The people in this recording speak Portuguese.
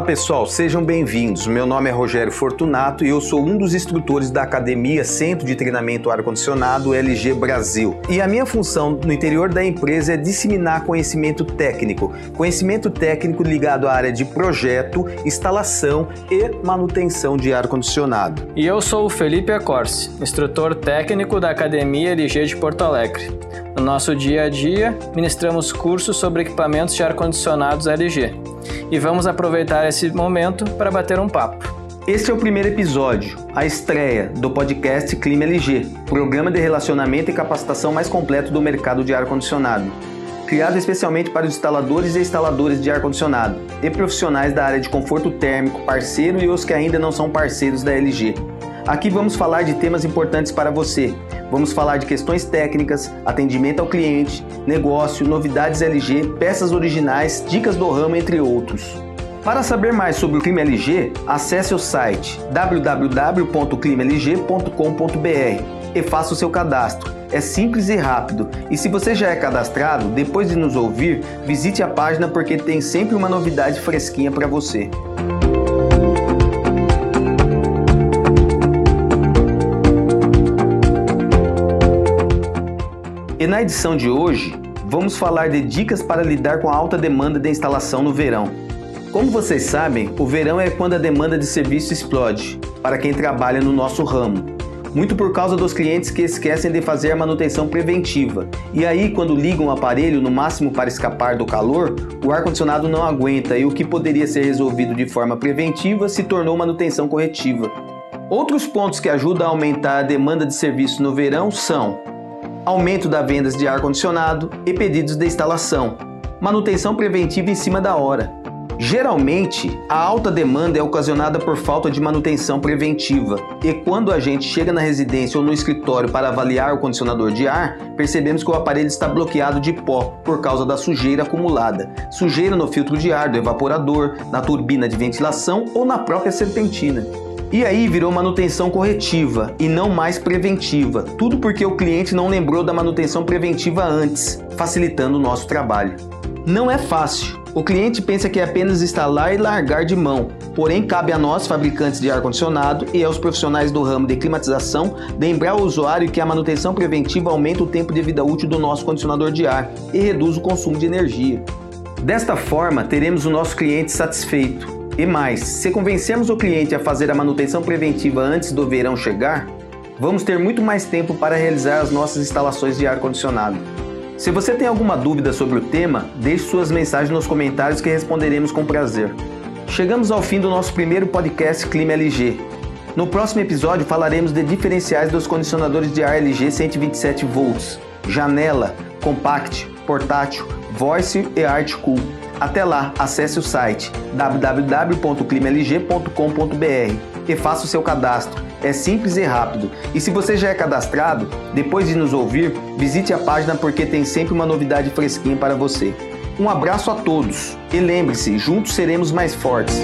Olá pessoal, sejam bem-vindos. Meu nome é Rogério Fortunato e eu sou um dos instrutores da Academia Centro de Treinamento Ar-Condicionado LG Brasil. E a minha função no interior da empresa é disseminar conhecimento técnico, conhecimento técnico ligado à área de projeto, instalação e manutenção de ar-condicionado. E eu sou o Felipe Acorce, instrutor técnico da Academia LG de Porto Alegre. No nosso dia a dia, ministramos cursos sobre equipamentos de ar-condicionados LG. E vamos aproveitar esse momento para bater um papo. Este é o primeiro episódio, a estreia do podcast Clima LG, programa de relacionamento e capacitação mais completo do mercado de ar-condicionado. Criado especialmente para os instaladores e instaladores de ar-condicionado e profissionais da área de conforto térmico, parceiro e os que ainda não são parceiros da LG. Aqui vamos falar de temas importantes para você. Vamos falar de questões técnicas, atendimento ao cliente, negócio, novidades LG, peças originais, dicas do ramo, entre outros. Para saber mais sobre o Clima LG, acesse o site www.climalg.com.br e faça o seu cadastro. É simples e rápido. E se você já é cadastrado, depois de nos ouvir, visite a página porque tem sempre uma novidade fresquinha para você. E na edição de hoje, vamos falar de dicas para lidar com a alta demanda de instalação no verão. Como vocês sabem, o verão é quando a demanda de serviço explode para quem trabalha no nosso ramo. Muito por causa dos clientes que esquecem de fazer a manutenção preventiva. E aí, quando ligam o aparelho no máximo para escapar do calor, o ar-condicionado não aguenta e o que poderia ser resolvido de forma preventiva se tornou manutenção corretiva. Outros pontos que ajudam a aumentar a demanda de serviço no verão são aumento das vendas de ar-condicionado e pedidos de instalação, manutenção preventiva em cima da hora. Geralmente, a alta demanda é ocasionada por falta de manutenção preventiva, e quando a gente chega na residência ou no escritório para avaliar o condicionador de ar, percebemos que o aparelho está bloqueado de pó por causa da sujeira acumulada. Sujeira no filtro de ar do evaporador, na turbina de ventilação ou na própria serpentina. E aí virou manutenção corretiva e não mais preventiva. Tudo porque o cliente não lembrou da manutenção preventiva antes, facilitando o nosso trabalho. Não é fácil. O cliente pensa que é apenas instalar e largar de mão, porém cabe a nós, fabricantes de ar-condicionado e aos profissionais do ramo de climatização, lembrar ao usuário que a manutenção preventiva aumenta o tempo de vida útil do nosso condicionador de ar e reduz o consumo de energia. Desta forma, teremos o nosso cliente satisfeito e mais, se convencermos o cliente a fazer a manutenção preventiva antes do verão chegar, vamos ter muito mais tempo para realizar as nossas instalações de ar-condicionado. Se você tem alguma dúvida sobre o tema, deixe suas mensagens nos comentários que responderemos com prazer. Chegamos ao fim do nosso primeiro podcast Clima LG. No próximo episódio falaremos de diferenciais dos condicionadores de ar LG 127 volts, janela, compact, portátil, voice e art cool. Até lá, acesse o site www.climalg.com.br e faça o seu cadastro. É simples e rápido. E se você já é cadastrado, depois de nos ouvir, visite a página porque tem sempre uma novidade fresquinha para você. Um abraço a todos e lembre-se, juntos seremos mais fortes.